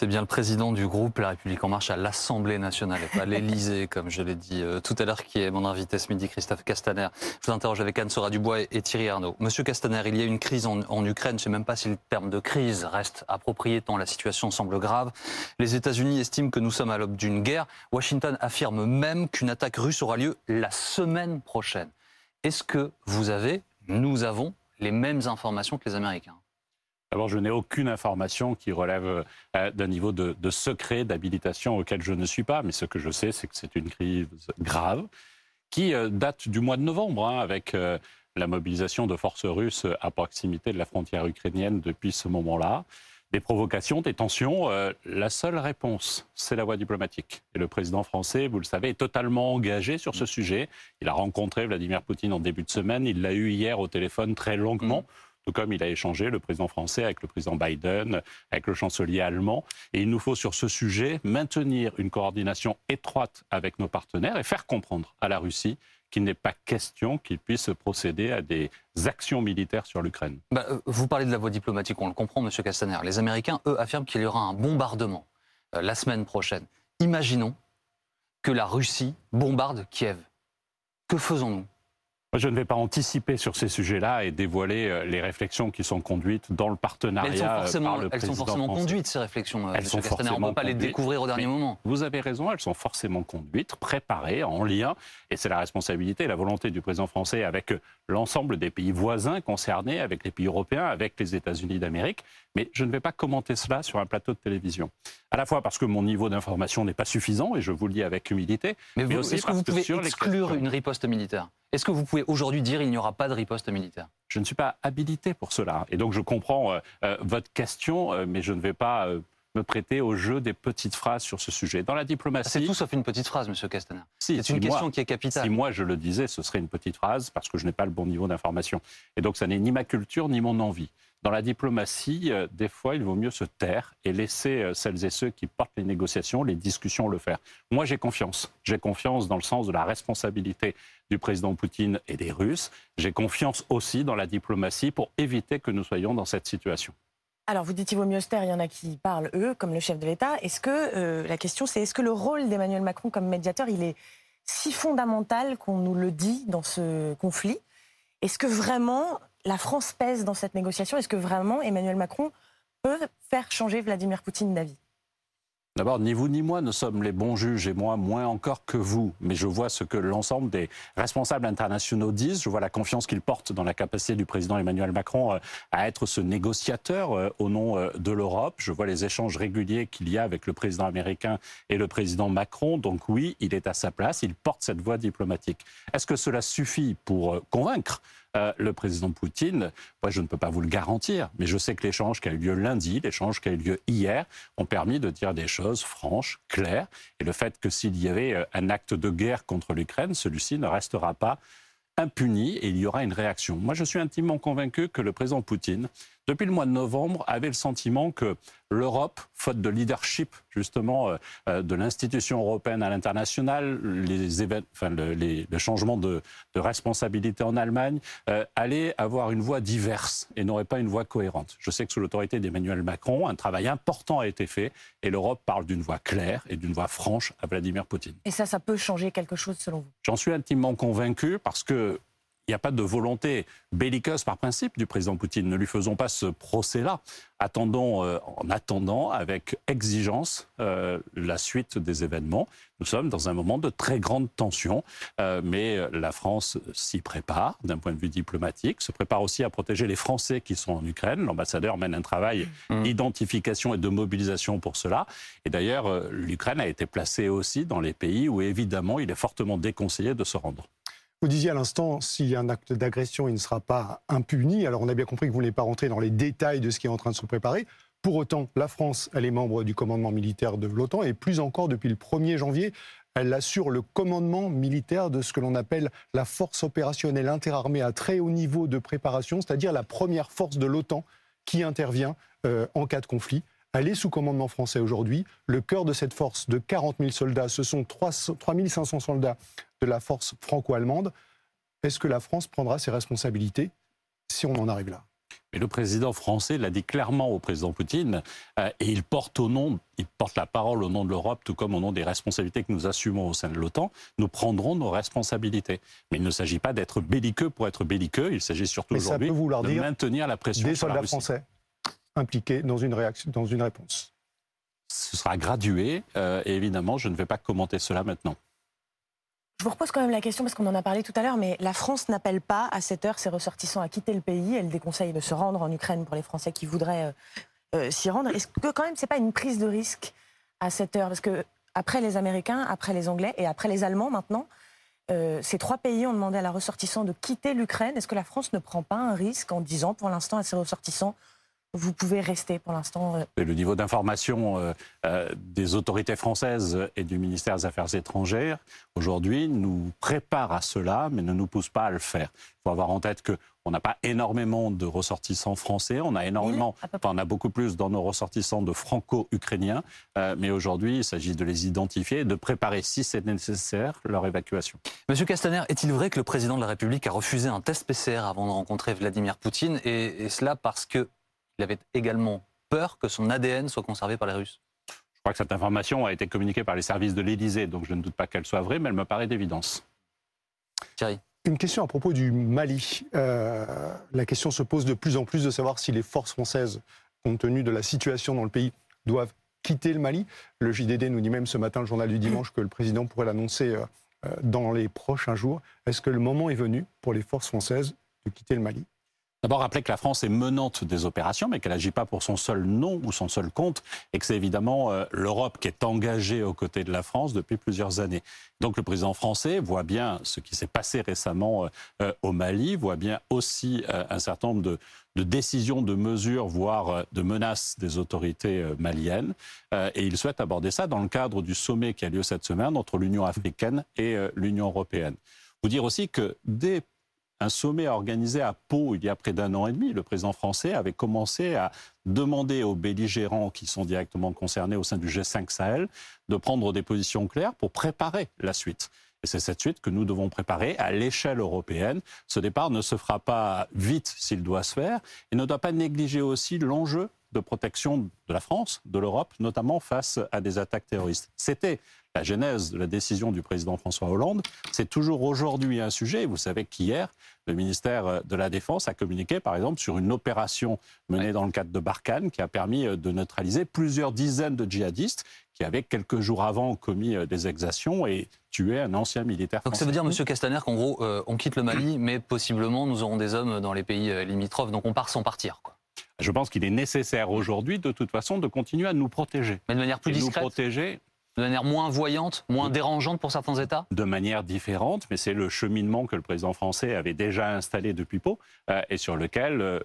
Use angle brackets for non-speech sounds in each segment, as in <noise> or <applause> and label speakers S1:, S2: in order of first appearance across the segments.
S1: C'est bien le président du groupe La République En Marche à l'Assemblée nationale et pas l'Élysée, <laughs> comme je l'ai dit euh, tout à l'heure, qui est mon invité ce midi, Christophe Castaner. Je vous interroge avec Anne Sora Dubois et, Thierry Arnaud. Monsieur Castaner, il y a une crise en, Ukraine. Je ne sais même pas si le terme de crise reste approprié tant la situation semble grave. Les États-Unis estiment que nous sommes à l'aube d'une guerre. Washington affirme même qu'une attaque russe aura lieu la semaine prochaine. Est-ce que vous avez, nous avons, les mêmes informations que les Américains?
S2: D'abord, je n'ai aucune information qui relève euh, d'un niveau de, secret, d'habilitation auquel je ne suis pas. Mais ce que je sais, c'est que c'est une crise grave qui euh, date du mois de novembre, hein, avec euh, la mobilisation de forces russes à proximité de la frontière ukrainienne depuis ce moment-là. Des provocations, des tensions. la seule réponse, c'est la voie diplomatique. Et le président français, vous le savez, est totalement engagé sur ce sujet. Il a rencontré Vladimir Poutine en début de semaine. Il l'a eu hier au téléphone très longuement. Mmh tout comme il a échangé, le président français, avec le président Biden, avec le chancelier allemand. Et il nous faut sur ce sujet maintenir une coordination étroite avec nos partenaires et faire comprendre à la Russie qu'il n'est pas question qu'il puisse procéder à des actions militaires sur l'Ukraine.
S1: Bah, euh, vous parlez de la voie diplomatique, on le comprend, Monsieur Castaner. Les Américains, eux, affirment qu'il y aura un bombardement euh, la semaine prochaine. Imaginons que la Russie bombarde Kiev. Que faisons-nous?
S2: Je ne vais pas anticiper sur ces sujets-là et dévoiler euh, les réflexions qui sont conduites dans le partenariat. elles sont
S1: forcément,
S2: par le
S1: elles sont forcément conduites, ces réflexions. Euh, elles sont forcément On ne peut pas les découvrir au dernier moment.
S2: Vous avez raison, elles sont forcément conduites, préparées, en lien. Et c'est la responsabilité et la volonté du président français avec l'ensemble des pays voisins concernés, avec les pays européens, avec les États-Unis d'Amérique. Mais je ne vais pas commenter cela sur un plateau de télévision. À la fois parce que mon niveau d'information n'est pas suffisant, et je vous le dis avec humilité.
S1: Mais, aussi est-ce que vous pouvez exclure une riposte militaire? Est-ce que vous pouvez aujourd'hui dire qu'il n'y aura pas de riposte militaire
S2: Je ne suis pas habilité pour cela. Et donc je comprends euh, euh, votre question, euh, mais je ne vais pas me prêter au jeu des petites phrases sur ce sujet. Dans la diplomatie...
S1: C'est tout sauf une petite phrase, Monsieur Castaner. c'est une question qui est capitale.
S2: Si moi je le disais, ce serait une petite phrase parce que je n'ai pas le bon niveau d'information. Et donc ça n'est ni ma culture ni mon envie. Dans la diplomatie, euh, des fois, il vaut mieux se taire et laisser euh, celles et ceux qui portent les négociations, les discussions le faire. Moi, j'ai confiance. J'ai confiance dans le sens de la responsabilité du président Poutine et des Russes. J'ai confiance aussi dans la diplomatie pour éviter que nous soyons dans cette situation.
S3: Alors, vous dites il vaut mieux se taire, il y en a qui parlent, eux, comme le chef de l'État. Est-ce que, euh, la question, c'est est-ce que le rôle d'Emmanuel Macron comme médiateur, il est si fondamental qu'on nous le dit dans ce conflit? Est-ce que vraiment la France pèse dans cette négociation Est-ce que vraiment Emmanuel Macron peut faire changer Vladimir Poutine d'avis?
S2: D'abord, ni vous ni moi ne sommes les bons juges, et moi moins encore que vous. Mais je vois ce que l'ensemble des responsables internationaux disent. Je vois la confiance qu'ils portent dans la capacité du président Emmanuel Macron euh, à être ce négociateur euh, au nom euh, de l'Europe. Je vois les échanges réguliers qu'il y a avec le président américain et le président Macron. Donc oui, il est à sa place, il porte cette voie diplomatique. Est-ce que cela suffit pour convaincre euh, le président Poutine, moi je ne peux pas vous le garantir, mais je sais que l'échange qui a eu lieu lundi, l'échange qui a eu lieu hier, ont permis de dire des choses franches, claires, et le fait que s'il y avait euh, un acte de guerre contre l'Ukraine, celui-ci ne restera pas impuni et il y aura une réaction. Moi, je suis intimement convaincu que le président Poutine depuis le mois de novembre, avait le sentiment que l'Europe, faute de leadership justement euh, euh, de l'institution européenne à l'international, les, enfin, le, changements de, responsabilité en Allemagne, euh, allait avoir une voie diverse et n'aurait pas une voie cohérente. Je sais que sous l'autorité d'Emmanuel Macron, un travail important a été fait et l'Europe parle d'une voie claire et d'une voie franche à Vladimir Poutine.
S3: Et ça, ça peut changer quelque chose selon vous?
S2: J'en suis intimement convaincu parce que n'y a pas de volonté belliqueuse par principe du président Poutine. Ne lui faisons pas ce procès-là. Attendons, euh, en attendant avec exigence euh, la suite des événements. Nous sommes dans un moment de très grande tension, euh, mais la France s'y prépare d'un point de vue diplomatique, se prépare aussi à protéger les Français qui sont en Ukraine. L'ambassadeur mène un travail mmh. d'identification et de mobilisation pour cela. Et d'ailleurs, l'Ukraine a été placée aussi dans les pays où évidemment il est fortement déconseillé de se rendre.
S4: Vous disiez à l'instant, s'il y a un acte d'agression, il ne sera pas impuni. Alors on a bien compris que vous ne voulez pas rentrer dans les détails de ce qui est en train de se préparer. Pour autant, la France, elle est membre du commandement militaire de l'OTAN et plus encore depuis le 1er janvier, elle assure le commandement militaire de ce que l'on appelle la force opérationnelle interarmée à très haut niveau de préparation, c'est-à-dire la première force de l'OTAN qui intervient euh, en cas de conflit. Elle est sous commandement français aujourd'hui. Le cœur de cette force de 40 000 soldats, ce sont 3, 500 soldats de la force franco-allemande. Est-ce que la France prendra ses responsabilités si on en arrive là?
S2: Mais le président français l'a dit clairement au président Poutine, euh, et il porte au nom, il porte la parole au nom de l'Europe, tout comme au nom des responsabilités que nous assumons au sein de l'OTAN. Nous prendrons nos responsabilités. Mais il ne s'agit pas d'être belliqueux pour être belliqueux. Il s'agit surtout aujourd'hui de maintenir la pression
S4: des
S2: sur
S4: soldats français impliqués dans une réaction, dans une réponse.
S2: Ce sera gradué, euh, et évidemment, je ne vais pas commenter cela maintenant.
S3: Je vous repose quand même la question parce qu'on en a parlé tout à l'heure, mais la France n'appelle pas à cette heure ses ressortissants à quitter le pays. Elle déconseille de se rendre en Ukraine pour les Français qui voudraient euh, euh, s'y rendre. Est-ce que quand même c'est pas une prise de risque à cette heure? Parce que après les Américains, après les Anglais et après les Allemands maintenant, euh, ces trois pays ont demandé à la ressortissant de quitter l'Ukraine. Est-ce que la France ne prend pas un risque en disant pour l'instant à ses ressortissants vous pouvez rester pour l'instant. Euh.
S2: Le niveau d'information euh, euh, des autorités françaises et du ministère des Affaires étrangères aujourd'hui nous prépare à cela, mais ne nous pousse pas à le faire. Il faut avoir en tête que on n'a pas énormément de ressortissants français, on a énormément, on a beaucoup plus dans nos ressortissants de franco-ukrainiens, mais aujourd'hui il s'agit de les identifier et de préparer, si c'est nécessaire, leur évacuation.
S1: Monsieur Castaner, est-il vrai que le président de la République a refusé un test PCR avant de rencontrer Vladimir Poutine, et cela parce que il avait également peur que son ADN soit conservé par les Russes.
S2: Je crois que cette information a été communiquée par les services de l'Élysée, donc je ne doute pas qu'elle soit vraie, mais elle me paraît d'évidence.
S1: Thierry.
S4: Une question à propos du Mali. Euh, la question se pose de plus en plus de savoir si les forces françaises, compte tenu de la situation dans le pays, doivent quitter le Mali. Le JDD nous dit même ce matin, le journal du dimanche, que le président pourrait l'annoncer euh, euh, dans les prochains jours. Est-ce que le moment est venu pour les forces françaises de quitter le Mali?
S2: D'abord, rappeler que la France est menante des opérations, mais qu'elle n'agit pas pour son seul nom ou son seul compte, et que c'est évidemment euh, l'Europe qui est engagée aux côtés de la France depuis plusieurs années. Donc le président français voit bien ce qui s'est passé récemment euh, euh, au Mali, voit bien aussi un certain nombre de, de, décisions, de mesures, voire de menaces des autorités maliennes, et il souhaite aborder ça dans le cadre du sommet qui a lieu cette semaine entre l'Union africaine et l'Union européenne. Vous dire aussi que dès un sommet organisé à Pau il y a près d'un an et demi. Le président français avait commencé à demander aux belligérants qui sont directement concernés au sein du G5 Sahel de prendre des positions claires pour préparer la suite. Et c'est cette suite que nous devons préparer à l'échelle européenne. Ce départ ne se fera pas vite s'il doit se faire et ne doit pas négliger aussi l'enjeu de protection de la France, de l'Europe, notamment face à des attaques terroristes. C'était la genèse de la décision du président François Hollande. C'est toujours aujourd'hui un sujet. Vous savez qu'hier, le ministère de la Défense a communiqué, par exemple, sur une opération menée dans le cadre de Barkhane qui a permis euh, de neutraliser plusieurs dizaines de djihadistes qui avaient quelques jours avant commis euh, des exactions et tué un ancien militaire.
S1: Donc ça veut dire, Monsieur Castaner, qu'en gros, euh, on quitte le Mali, mais possiblement nous aurons des hommes dans les pays limitrophes, donc on part sans partir. Quoi.
S2: Je pense qu'il est nécessaire aujourd'hui, de toute façon, de continuer à nous protéger.
S1: Mais de manière plus discrète.
S2: Nous protéger
S1: de manière moins voyante, moins dérangeante pour certains États?
S2: De manière différente, mais c'est le cheminement que le président français avait déjà installé depuis peu euh, et sur lequel euh,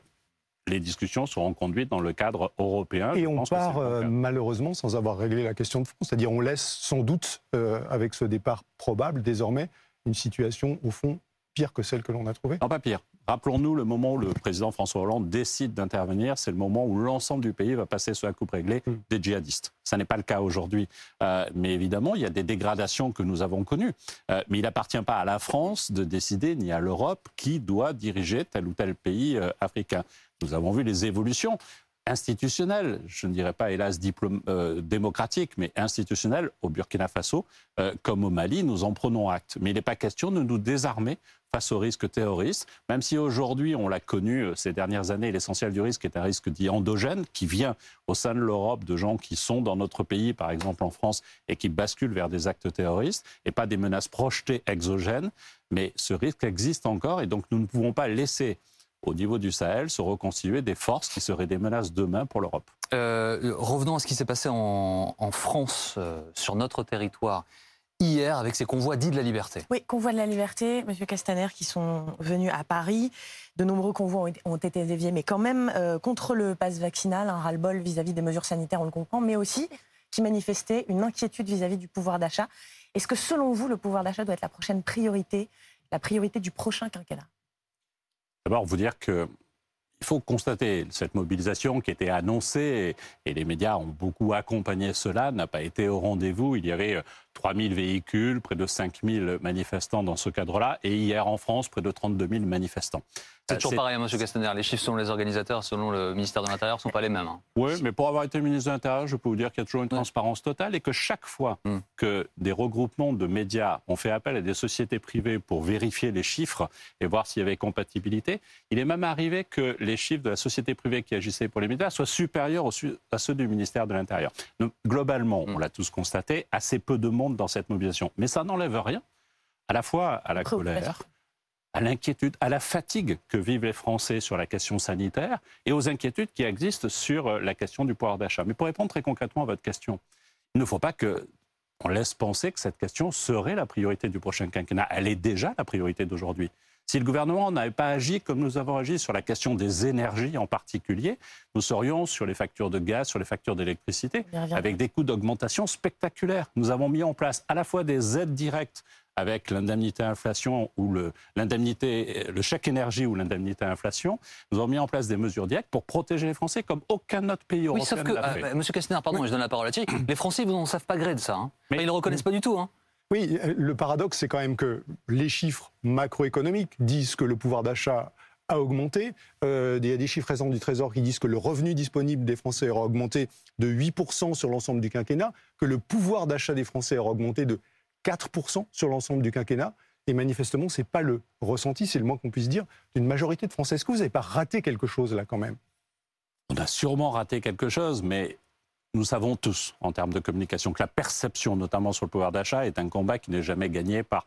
S2: les discussions seront conduites dans le cadre européen.
S4: Et on part euh, malheureusement sans avoir réglé la question de fond, c'est-à-dire on laisse sans doute, avec ce départ probable désormais, une situation au fond pire que celle que l'on a trouvée
S2: Non, pas pire. Rappelons-nous le moment où le président François Hollande décide d'intervenir, c'est le moment où l'ensemble du pays va passer sous la coupe réglée mm. des djihadistes. Ça n'est pas le cas aujourd'hui, euh, mais évidemment, il y a des dégradations que nous avons connues. Euh, mais il n'appartient pas à la France de décider, ni à l'Europe, qui doit diriger tel ou tel pays euh, africain. Nous avons vu les évolutions institutionnelle, je ne dirais pas hélas euh, démocratique, mais institutionnelle au Burkina Faso euh, comme au Mali, nous en prenons acte. Mais il n'est pas question de nous désarmer face au risque terroriste, même si aujourd'hui, on l'a connu euh, ces dernières années, l'essentiel du risque est un risque dit endogène, qui vient au sein de l'Europe de gens qui sont dans notre pays, par exemple en France, et qui basculent vers des actes terroristes, et pas des menaces projetées exogènes. Mais ce risque existe encore, et donc nous ne pouvons pas laisser au niveau du Sahel, se reconstituer des forces qui seraient des menaces demain pour l'Europe.
S1: Euh, revenons à ce qui s'est passé en, France, euh, sur notre territoire. Hier, avec ces convois dits de la liberté.
S3: Oui, convois de la liberté, Monsieur Castaner, qui sont venus à Paris. De nombreux convois ont été déviés, mais quand même euh, contre le pass vaccinal, un ras-le-bol vis-à-vis des mesures sanitaires, on le comprend, mais aussi qui manifestait une inquiétude vis à -vis du pouvoir d'achat. Est-ce que selon vous, le pouvoir d'achat doit être la prochaine priorité, la priorité du prochain quinquennat?
S2: D'abord, vous dire que il faut constater cette mobilisation qui était annoncée et, les médias ont beaucoup accompagné cela n'a pas été au rendez-vous. Il y avait 3000 véhicules, près de 5000 manifestants dans ce cadre-là, et hier en France, près de 32 000 manifestants.
S1: C'est toujours pareil, M. Castaner. Les chiffres selon les organisateurs, selon le ministère de l'Intérieur, ne sont pas les mêmes. Hein.
S2: Oui, mais pour avoir été ministre de l'Intérieur, je peux vous dire qu'il y a toujours une transparence totale et que chaque fois hmm. que des regroupements de médias ont fait appel à des sociétés privées pour vérifier les chiffres et voir s'il y avait compatibilité, il est même arrivé que les chiffres de la société privée qui agissait pour les médias soient supérieurs à ceux du ministère de l'Intérieur. Globalement, on hmm. l'a tous constaté, assez peu de monde dans cette mobilisation. Mais ça n'enlève rien à la fois à la colère, à l'inquiétude, à la fatigue que vivent les Français sur la question sanitaire et aux inquiétudes qui existent sur euh, la question du pouvoir d'achat. Mais pour répondre très concrètement à votre question, il ne faut pas que on laisse penser que cette question serait la priorité du prochain quinquennat. Elle est déjà la priorité d'aujourd'hui. Si le gouvernement n'avait pas agi comme nous avons agi sur la question des énergies en particulier, nous serions sur les factures de gaz, sur les factures d'électricité, avec des coûts d'augmentation spectaculaires. Nous avons mis en place à la fois des aides directes avec l'indemnité inflation ou le, l'indemnité, le chèque énergie ou l'indemnité inflation, nous avons mis en place des mesures directes pour protéger les Français comme aucun autre pays européen.
S1: Oui, sauf que, euh, Monsieur Castaner, pardon, je donne la parole à Thierry, <clears throat> les Français, vous n'en savent pas gré de ça. Hein. Mais, ils ne le reconnaissent pas du tout. Hein.
S4: Oui, le paradoxe, c'est quand même que les chiffres macroéconomiques disent que le pouvoir d'achat a augmenté. Euh, il y a des chiffres récents du Trésor qui disent que le revenu disponible des Français aura augmenté de 8% sur l'ensemble du quinquennat, que le pouvoir d'achat des Français aura augmenté de 4% sur l'ensemble du quinquennat. Et manifestement, ce n'est pas le ressenti, c'est le moins qu'on puisse dire, d'une majorité de Français. Est-ce que vous n'avez pas raté quelque chose là quand même?
S2: On a sûrement raté quelque chose, mais nous savons tous, en termes de communication, que la perception, notamment sur le pouvoir d'achat, est un combat qui n'est jamais gagné par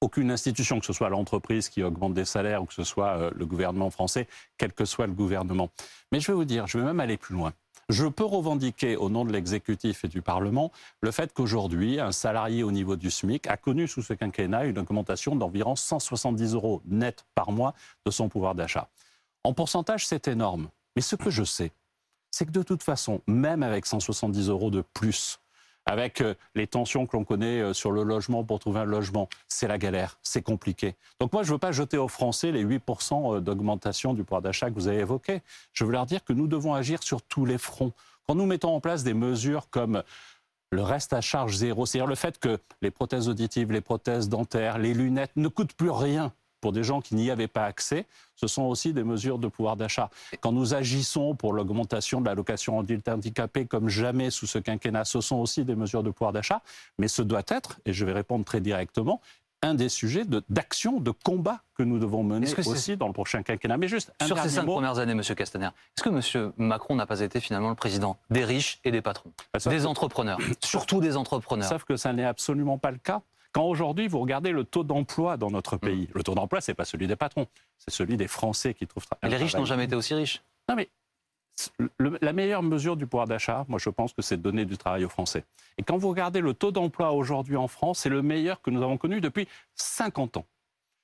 S2: aucune institution, que ce soit l'entreprise qui augmente des salaires ou que ce soit euh, le gouvernement français, quel que soit le gouvernement. Mais je vais vous dire, je vais même aller plus loin. Je peux revendiquer au nom de l'exécutif et du Parlement le fait qu'aujourd'hui, un salarié au niveau du SMIC a connu sous ce quinquennat une augmentation d'environ 170 euros net par mois de son pouvoir d'achat. En pourcentage, c'est énorme. Mais ce que je sais, c'est que de toute façon, même avec 170 euros de plus, avec euh, les tensions que l'on connaît euh, sur le logement pour trouver un logement. C'est la galère, c'est compliqué. Donc moi, je ne veux pas jeter aux Français les 8% euh, d'augmentation du pouvoir d'achat que vous avez évoqué. Je veux leur dire que nous devons agir sur tous les fronts. Quand nous mettons en place des mesures comme le reste à charge zéro, c'est-à-dire le fait que les prothèses auditives, les prothèses dentaires, les lunettes ne coûtent plus rien pour des gens qui n'y avaient pas accès, ce sont aussi des mesures de pouvoir d'achat. Quand nous agissons pour l'augmentation de l'allocation adulte handicapé comme jamais sous ce quinquennat, ce sont aussi des mesures de pouvoir d'achat, mais ce doit être, et je vais répondre très directement, un des sujets d'action, de, combat que nous devons mener aussi dans le prochain quinquennat.
S1: Mais juste sur ces cinq premières années, Monsieur Castaner, est-ce que Monsieur Macron n'a pas été finalement le président des riches et des patrons, bah, des entrepreneurs, surtout des entrepreneurs?
S2: Sauf que ça n'est absolument pas le cas. Quand aujourd'hui, vous regardez le taux d'emploi dans notre mm. pays, le taux d'emploi, ce n'est pas celui des patrons, c'est celui des Français qui trouvent
S1: travail. Les riches n'ont jamais été aussi riches.
S2: Non, mais la meilleure mesure du pouvoir d'achat, moi je pense que c'est de donner du travail aux Français. Et quand vous regardez le taux d'emploi aujourd'hui en France, c'est le meilleur que nous avons connu depuis 50 ans.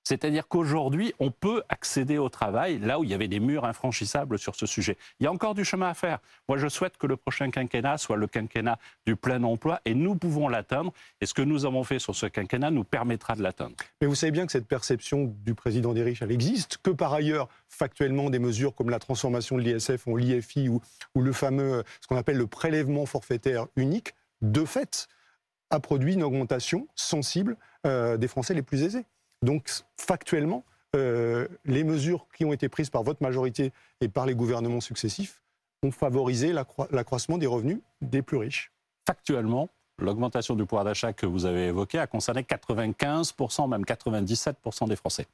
S2: C'est-à-dire qu'aujourd'hui, on peut accéder au travail là où il y avait des murs infranchissables sur ce sujet. Il y a encore du chemin à faire. Moi, je souhaite que le prochain quinquennat soit le quinquennat du plein emploi et nous pouvons l'atteindre. Et ce que nous avons fait sur ce quinquennat nous permettra de l'atteindre.
S4: Mais vous savez bien que cette perception du président des riches, elle existe, que par ailleurs, factuellement, des mesures comme la transformation de l'ISF en l'IFI ou, le fameux, ce qu'on appelle le prélèvement forfaitaire unique, de fait, a produit une augmentation sensible euh, des Français les plus aisés. Donc, factuellement, euh, les mesures qui ont été prises par votre majorité et par les gouvernements successifs ont favorisé l'accroissement des revenus des plus riches.
S2: Factuellement, l'augmentation du pouvoir d'achat que vous avez évoquée a concerné 95%, même 97% des Français.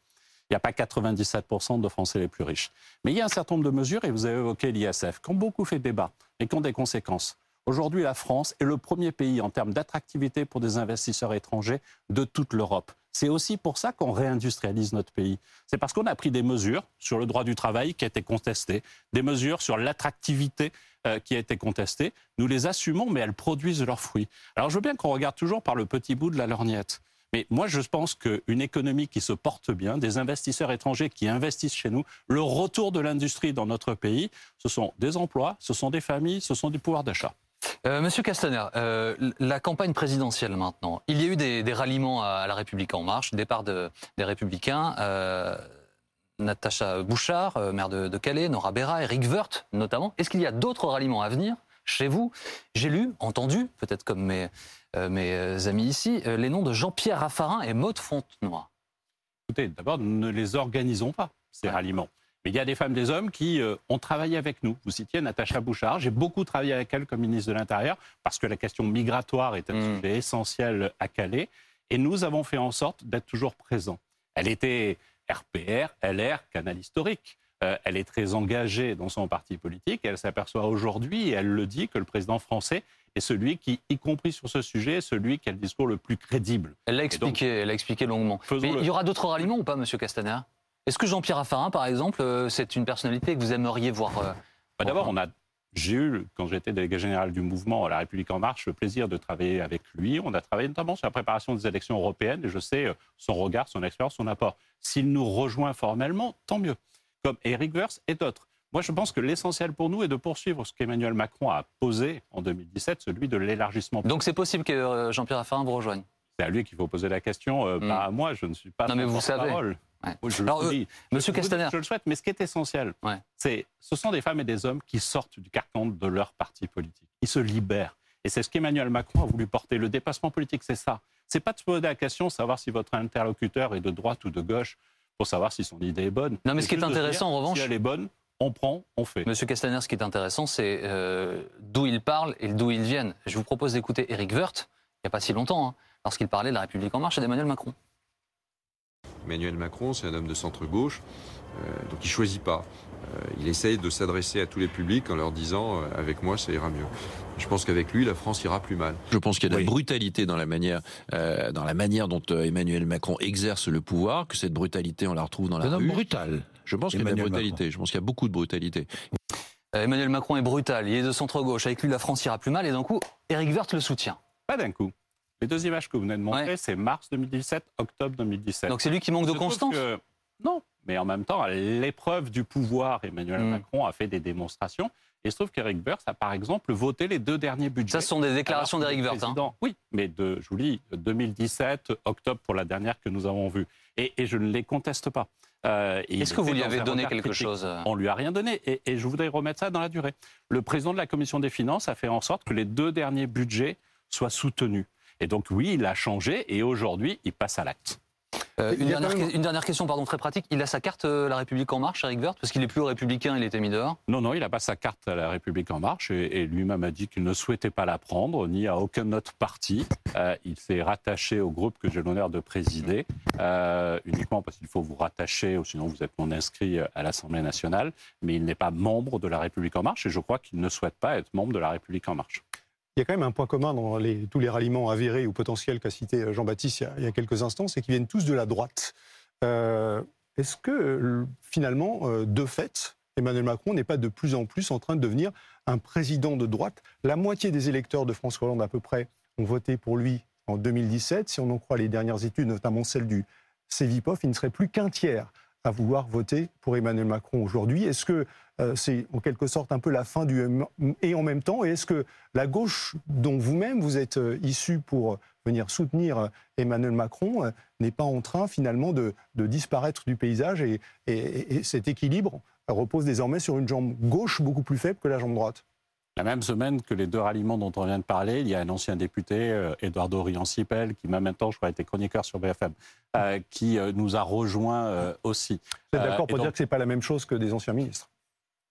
S2: Il n'y a pas 97% de Français les plus riches. Mais il y a un certain nombre de mesures, et vous avez évoqué l'ISF, qui ont beaucoup fait débat et qui ont des conséquences. Aujourd'hui, la France est le premier pays en termes d'attractivité pour des investisseurs étrangers de toute l'Europe. C'est aussi pour ça qu'on réindustrialise notre pays. C'est parce qu'on a pris des mesures sur le droit du travail qui a été contesté, des mesures sur l'attractivité euh, qui a été contestée. Nous les assumons, mais elles produisent leurs fruits. Alors je veux bien qu'on regarde toujours par le petit bout de la lorgnette. Mais moi, je pense qu'une économie qui se porte bien, des investisseurs étrangers qui investissent chez nous, le retour de l'industrie dans notre pays, ce sont des emplois, ce sont des familles, ce sont du pouvoir d'achat.
S1: Euh, Monsieur Castaner, euh, la campagne présidentielle maintenant, il y a eu des, ralliements à, La République en marche, départ des Républicains. Euh, Natacha Bouchard, maire de, Calais, Nora Berra, Eric Woerth notamment. Est-ce qu'il y a d'autres ralliements à venir chez vous? J'ai lu, entendu, peut-être comme mes, mes amis ici, les noms de Jean-Pierre Raffarin et Maude Fontenoy.
S2: Écoutez, d'abord, ne les organisons pas, ces
S1: Ouais.
S2: ralliements. Mais il y a des femmes, des hommes qui euh, ont travaillé avec nous. Vous citiez Natacha Bouchard. J'ai beaucoup travaillé avec elle comme ministre de l'Intérieur parce que la question migratoire est un
S1: Mm.
S2: sujet essentiel à Calais. Et nous avons fait en sorte d'être toujours présents. Elle était RPR, LR, canal historique. Euh, elle est très engagée dans son parti politique. Elle s'aperçoit aujourd'hui, et elle le dit, que le président français est celui qui, y compris sur ce sujet, est celui qui a le discours le plus crédible.
S1: Elle l'a
S2: donc,
S1: expliqué, elle l'a expliqué longuement. Mais il y aura d'autres ralliements ou pas, Monsieur Castaner? Est-ce que Jean-Pierre Raffarin, par exemple, euh, c'est une personnalité que vous aimeriez voir euh,
S2: Bah, D'abord, on a, j'ai eu, quand j'étais délégué général du mouvement La République En Marche, le plaisir de travailler avec lui. On a travaillé notamment sur la préparation des élections européennes et je sais euh, son regard, son expérience, son apport. S'il nous rejoint formellement, tant mieux. Comme Eric Woerth et d'autres. Moi, je pense que l'essentiel pour nous est de poursuivre ce qu'Emmanuel Macron a posé en 2017, celui de l'élargissement.
S1: Donc c'est possible que Jean-Pierre Raffarin vous rejoigne?
S2: C'est à lui qu'il faut poser la question, euh,
S1: Mm.
S2: pas à moi. Je ne suis pas.
S1: Non, mais vous savez. Ouais.
S2: Oui, je
S1: Alors,
S2: le
S1: euh. Monsieur
S2: Je
S1: Castaner,
S2: Je le souhaite, mais ce qui est essentiel,
S1: Ouais.
S2: c'est ce sont des femmes et des hommes qui sortent du carcan de leur parti politique. Ils se libèrent. Et c'est ce qu'Emmanuel Macron a voulu porter. Le dépassement politique, c'est ça. C'est pas de se poser la question de savoir si votre interlocuteur est de droite ou de gauche pour savoir si son idée est bonne.
S1: Non, mais ce qui est intéressant,
S2: dire,
S1: en revanche-
S2: Si elle est bonne, on prend, on fait.
S1: Monsieur Castaner, ce qui est intéressant, c'est euh, d'où ils parlent et d'où ils viennent. Je vous propose d'écouter Eric Woerth, il n'y a pas si longtemps, hein, lorsqu'il parlait de la République en marche et d'Emmanuel Macron.
S5: Emmanuel Macron, c'est un homme de centre-gauche, euh, donc il choisit pas. Euh, il essaye de s'adresser à tous les publics en leur disant euh, avec moi ça ira mieux. Je pense qu'avec lui la France ira plus mal.
S6: Je pense qu'il y a de
S2: Oui.
S6: la brutalité dans la manière, euh, dans la manière dont euh, Emmanuel Macron exerce le pouvoir, que cette brutalité, on la retrouve dans la
S7: Un homme
S6: rue.
S7: brutal.
S6: Je pense qu'il y a de la
S7: Emmanuel
S6: brutalité. Je pense qu'il y a beaucoup de brutalité.
S1: Emmanuel Macron est brutal, il est de centre-gauche. Avec lui, la France ira plus mal et d'un coup, Eric Woerth le soutient.
S2: Pas d'un coup. Les deux images que vous venez de montrer,
S1: Ouais.
S2: c'est mars 2017, octobre 2017.
S1: Donc c'est lui qui manque de constance
S2: que- Non, mais en même temps, à l'épreuve du pouvoir, Emmanuel
S1: Mm.
S2: Macron a fait des démonstrations. Et il se trouve qu'Eric Woerth a, par exemple, voté les deux derniers budgets.
S1: Ça, ce sont des déclarations d'Eric Woerth. hein.
S2: Oui, mais de, je vous lis, 2017, octobre pour la dernière que nous avons vue. Et, et je ne les conteste pas. Euh,
S1: Est-ce que vous lui avez donné quelque
S2: critique.
S1: chose euh
S2: On lui a rien donné. Et, et je voudrais remettre ça dans la durée. Le président de la commission des finances a fait en sorte que les deux derniers budgets soient soutenus. Et donc oui, il a changé et aujourd'hui, il passe à l'acte.
S1: Euh, une, dernière,
S4: quand même-
S1: que- une dernière question, pardon, très pratique. Il a sa carte euh, La République En Marche, Eric Woerth, parce qu'il est plus républicain, il était mis dehors?
S2: Non, non, il n'a pas sa carte à la République en marche et, et lui-même a dit qu'il ne souhaitait pas la prendre, ni à aucun autre parti. Euh, il s'est rattaché au groupe que j'ai l'honneur de présider, euh, uniquement parce qu'il faut vous rattacher, ou sinon vous êtes non inscrit à l'Assemblée nationale, mais il n'est pas membre de la République en marche et je crois qu'il ne souhaite pas être membre de la République en marche.
S4: Il y a quand même un point commun dans tous les ralliements avérés ou potentiels qu'a cité Jean-Baptiste il, y a- quelques instants, c'est qu'ils viennent tous de la droite. Euh, Est-ce que euh, finalement, euh, de fait, Emmanuel Macron n'est pas de plus en plus en train de devenir un président de droite? La moitié des électeurs de François Hollande à peu près ont voté pour lui en 2017. Si on en croit les dernières études, notamment celle du Cevipof, il ne serait plus qu'un tiers à vouloir voter pour Emmanuel Macron aujourd'hui. Est-ce que euh, c'est en quelque sorte un peu la fin du et en même temps, est-ce que la gauche dont vous-même vous êtes euh, issu pour venir soutenir euh, Emmanuel Macron n'est pas en train finalement de, disparaître du paysage et cet équilibre repose désormais sur une jambe gauche beaucoup plus faible que la jambe droite?
S2: La même semaine que les deux ralliements dont on vient de parler, il y a un ancien député, euh, Eduardo Riancipel, qui même temps, je crois, était chroniqueur sur BFM, euh, qui euh, nous a rejoints euh, aussi.
S4: Vous êtes
S2: Euh,
S4: d'accord pour
S2: donc-
S4: dire que ce n'est pas la même chose que des anciens ministres?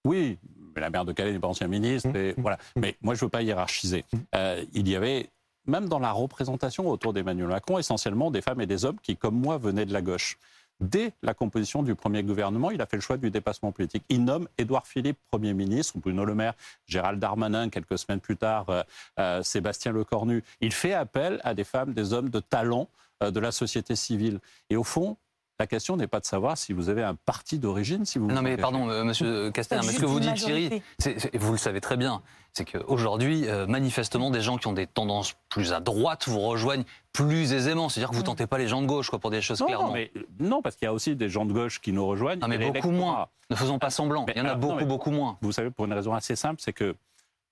S2: Oui, mais la maire de Calais n'est pas ancien ministre,
S4: Mmh.
S2: et voilà. Mais moi, je ne veux pas hiérarchiser. Euh, il y avait, même dans la représentation autour d'Emmanuel Macron, essentiellement des femmes et des hommes qui, comme moi, venaient de la gauche. Dès la composition du premier gouvernement, il a fait le choix du dépassement politique. Il nomme Édouard Philippe Premier ministre, Bruno Le Maire, Gérald Darmanin, quelques semaines plus tard, euh, euh, Sébastien Lecornu. Il fait appel à des femmes, des hommes de talent euh, de la société civile. Et au fond, la question n'est pas de savoir si vous avez un parti d'origine, si vous vous
S1: Non mais
S2: engagez.
S1: pardon, euh, Monsieur Castaner, mais ce que vous dites, Thierry, c'est- vous le savez très bien, c'est qu'aujourd'hui, euh, manifestement, des gens qui ont des tendances plus à droite vous rejoignent plus aisément. C'est-à-dire que vous tentez pas les gens de gauche quoi, pour des choses
S2: Non,
S1: clairement.
S2: non, mais, non, parce qu'il y a aussi des gens de gauche qui nous rejoignent.
S1: Non, mais
S2: Et
S1: beaucoup moins. Ne faisons pas semblant.
S2: Mais
S1: Il y en a
S2: alors, non,
S1: beaucoup,
S2: mais-
S1: beaucoup moins.
S2: Vous savez, pour une raison assez simple, c'est que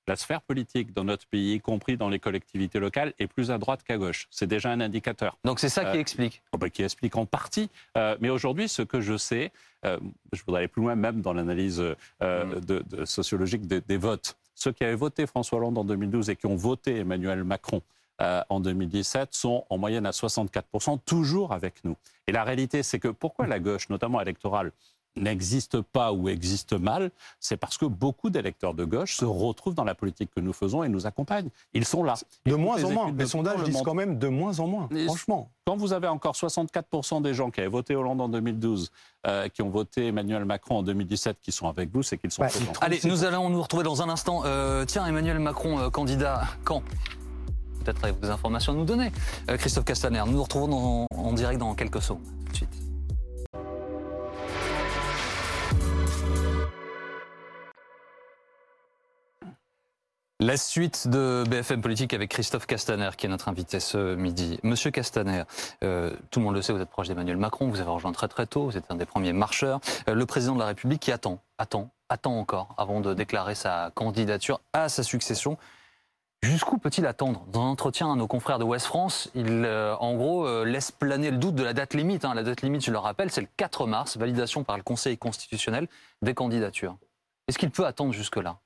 S2: la sphère politique dans notre pays, y compris dans les collectivités locales, est plus à droite qu'à gauche. C'est déjà un indicateur
S1: Donc c'est ça qui
S2: Euh,
S1: explique.
S2: Oh, bah, qui explique en partie. Euh, mais aujourd'hui, ce que je sais, euh, je voudrais aller plus loin même dans l'analyse
S1: Mm.
S2: de- de sociologique des, des votes. Ceux qui avaient voté François Hollande en 2012 et qui ont voté Emmanuel Macron euh, en 2017 sont en moyenne à 64%, toujours avec nous. Et la réalité, c'est que pourquoi la gauche, notamment électorale, n'existe pas ou existe mal, c'est parce que beaucoup d'électeurs de gauche se retrouvent dans la politique que nous faisons et nous accompagnent. Ils sont là.
S4: De
S2: Et
S4: moins en moins. Les sondages
S2: le
S4: disent quand même de moins en moins, franchement.
S2: Quand vous avez encore 64% des gens qui avaient voté Hollande en 2012, euh, qui ont voté Emmanuel Macron en 2017, qui sont avec vous, c'est qu'ils sont contents.
S1: Allez, nous allons nous retrouver dans un instant. Euh, tiens, Emmanuel Macron, euh, candidat, quand? Peut-être avez-vous des informations à nous donner. Euh, Christophe Castaner, nous nous retrouvons dans- en direct dans quelques secondes. Tout de suite. La suite de BFM Politique avec Christophe Castaner, qui est notre invité ce midi. Monsieur Castaner, euh, tout le monde le sait, vous êtes proche d'Emmanuel Macron, vous avez rejoint très très tôt, vous êtes un des premiers marcheurs. Euh, le président de la République qui attend, attend, attend encore avant de déclarer sa candidature à sa succession. Jusqu'où peut-il attendre? Dans un entretien à nos confrères de Ouest France, il, euh, en gros, laisse planer le doute de la date limite. hein. La date limite, je le rappelle, c'est le 4 mars, validation par le Conseil constitutionnel des candidatures. Est-ce qu'il peut attendre jusque-là?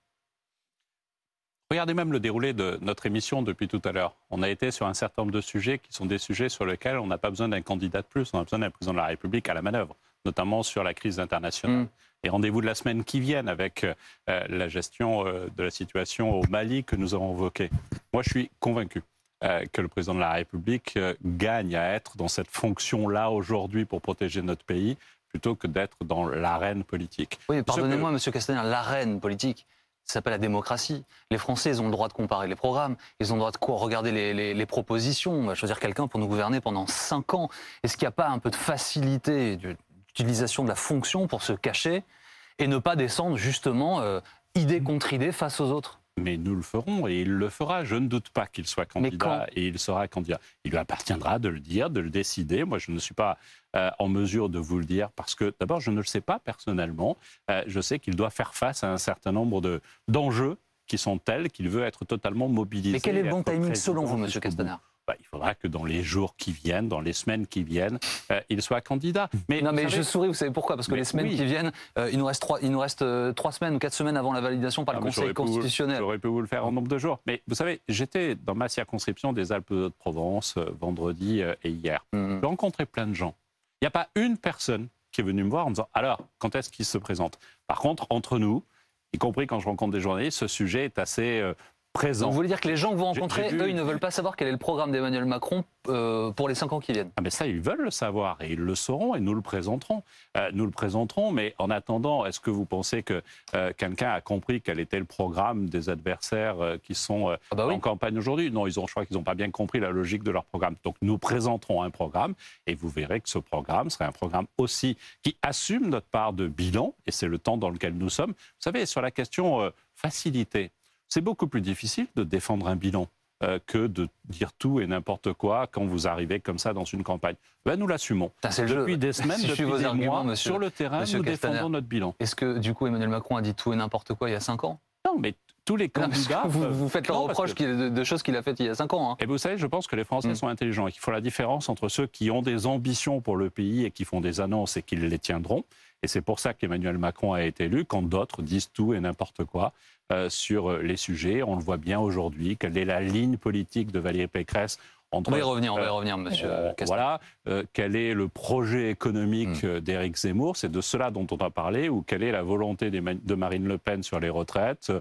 S2: Regardez même le déroulé de notre émission depuis tout à l'heure. On a été sur un certain nombre de sujets qui sont des sujets sur lesquels on n'a pas besoin d'un candidat de plus, on a besoin d'un président de la République à la manœuvre, notamment sur la crise internationale.
S1: Mm.
S2: Et rendez-vous de la semaine qui vient avec euh, la gestion euh, de la situation au Mali que nous avons évoquée. Moi, je suis convaincu euh, que le président de la République gagne à être dans cette fonction-là aujourd'hui pour protéger notre pays plutôt que d'être dans l'arène politique.
S1: Oui,
S2: Ce que-
S1: pardonnez-moi, Monsieur Castaner, l'arène politique, ça s'appelle la démocratie. Les Français, ils ont le droit de comparer les programmes, ils ont le droit de quoi regarder les, propositions. On va choisir quelqu'un pour nous gouverner pendant cinq ans. Est-ce qu'il n'y a pas un peu de facilité d'utilisation de la fonction pour se cacher et ne pas descendre justement euh, idée contre idée face aux autres?
S2: Mais nous le ferons et il le fera. Je ne doute pas qu'il soit candidat et il sera candidat. Il lui appartiendra de le dire, de le décider. Moi, je ne suis pas euh, en mesure de vous le dire parce que d'abord, je ne le sais pas personnellement. Euh, je sais qu'il doit faire face à un certain nombre de- d'enjeux qui sont tels qu'il veut être totalement mobilisé.
S1: Mais quel est le bon timing selon vous, Monsieur. Castaner?
S2: Bah, il faudra que dans les jours qui viennent, dans les semaines qui viennent, euh, il soit candidat. Mais,
S1: Non, mais
S2: savez-
S1: je souris, vous savez pourquoi? Parce que
S2: Mais
S1: les semaines
S2: oui.
S1: qui viennent, euh, il nous reste, trois, il nous reste euh, trois semaines ou quatre semaines avant la validation par
S2: Ah,
S1: le
S2: mais
S1: Conseil constitutionnel.
S2: J'aurais pu vous le faire en nombre de jours. Mais vous savez, j'étais dans ma circonscription des Alpes-de-Haute-Provence euh, vendredi et hier.
S1: Mhm.
S2: J'ai rencontré plein de gens. Il n'y a pas une personne qui est venue me voir en me disant Alors, quand est-ce qu'il se présente? Par contre, entre nous, y compris quand je rencontre des journalistes, ce sujet est assez présent.
S1: Vous voulez dire que les gens que vous rencontrez, eux, ils ne veulent pas savoir quel est le programme d'Emmanuel Macron euh, pour les cinq ans qui viennent
S2: Ah mais ça, ils veulent le savoir et ils le sauront et nous le présenterons. Euh, nous le présenterons, mais en attendant, est-ce que vous pensez que euh, quelqu'un a compris quel était le programme des adversaires qui sont
S1: Ah bah oui.
S2: en campagne aujourd'hui? Non, ils ont, je crois qu'ils n'ont pas bien compris la logique de leur programme. Donc nous présenterons un programme et vous verrez que ce programme sera un programme aussi qui assume notre part de bilan et c'est le temps dans lequel nous sommes. Vous savez, sur la question facilité, c'est beaucoup plus difficile de défendre un bilan euh, que de dire tout et n'importe quoi quand vous arrivez comme ça dans une campagne. Ben, nous l'assumons.
S1: Jeu.
S2: Depuis des semaines, <laughs>
S1: suis
S2: depuis des
S1: arguments,
S2: mois,
S1: monsieur-
S2: sur le terrain,
S1: monsieur
S2: nous
S1: Castaner.
S2: défendons notre bilan.
S1: Est-ce que du coup Emmanuel Macron a dit tout et n'importe quoi il y a cinq ans?
S2: Non, mais tous les candidats... <laughs>
S1: vous, vous faites le reproche
S2: que-
S1: de, de choses qu'il a faites il y a cinq ans. hein.
S2: Et vous savez, je pense que les Français
S1: Mm.
S2: sont intelligents et qu'il faut la différence entre ceux qui ont des ambitions pour le pays et qui font des annonces et qui les tiendront. Et c'est pour ça qu'Emmanuel Macron a été élu, quand d'autres disent tout et n'importe quoi euh, sur les sujets. On le voit bien aujourd'hui. Quelle est la ligne politique de Valérie Pécresse entre
S1: On va y revenir, on va y
S2: euh,
S1: revenir, monsieur
S2: Euh, voilà, euh, quel est le projet économique
S1: Mm.
S2: d'Éric Zemmour? C'est de cela dont on a parlé, ou quelle est la volonté de Marine Le Pen sur les retraites?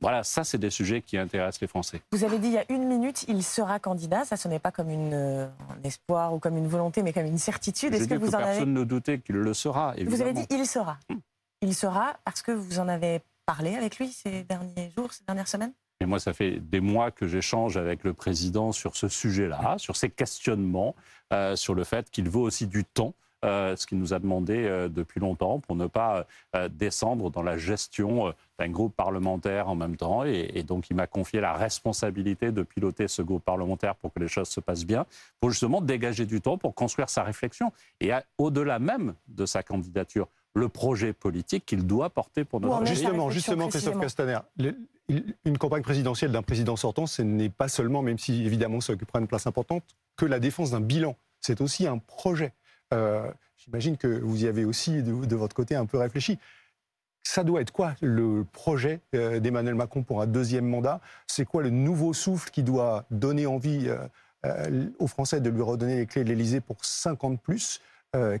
S2: Voilà, ça, c'est des sujets qui intéressent les Français.
S3: Vous avez dit il y a une minute, il sera candidat. Ça, ce n'est pas comme une, euh, un espoir ou comme une volonté, mais comme une certitude. Est-ce que
S2: dit que
S3: vous en avez
S2: personne ne doutait qu'il le sera, évidemment.
S3: Vous avez dit il sera.
S2: Hmm.
S3: Il sera parce que vous en avez parlé avec lui ces derniers jours, ces dernières semaines
S2: Et moi, ça fait des mois que j'échange avec le président sur ce sujet-là, sur ces questionnements, euh, sur le fait qu'il veut aussi du temps. Euh, ce qu'il nous a demandé euh, depuis longtemps pour ne pas euh, descendre dans la gestion euh, d'un groupe parlementaire en même temps. Et, et donc, il m'a confié la responsabilité de piloter ce groupe parlementaire pour que les choses se passent bien, pour justement dégager du temps pour construire sa réflexion. Et au-delà même de sa candidature, le projet politique qu'il doit porter pour notre
S3: sa
S4: Justement, justement, Christophe Castaner, le- une campagne présidentielle d'un président sortant, ce n'est pas seulement, même si évidemment ça occupera une place importante, que la défense d'un bilan. C'est aussi un projet. Euh, J'imagine que vous y avez aussi de, votre côté un peu réfléchi. ça doit être quoi le projet euh, d'Emmanuel Macron pour un deuxième mandat? C'est quoi le nouveau souffle qui doit donner envie euh, aux Français de lui redonner les clés de l'Élysée pour 50 plus?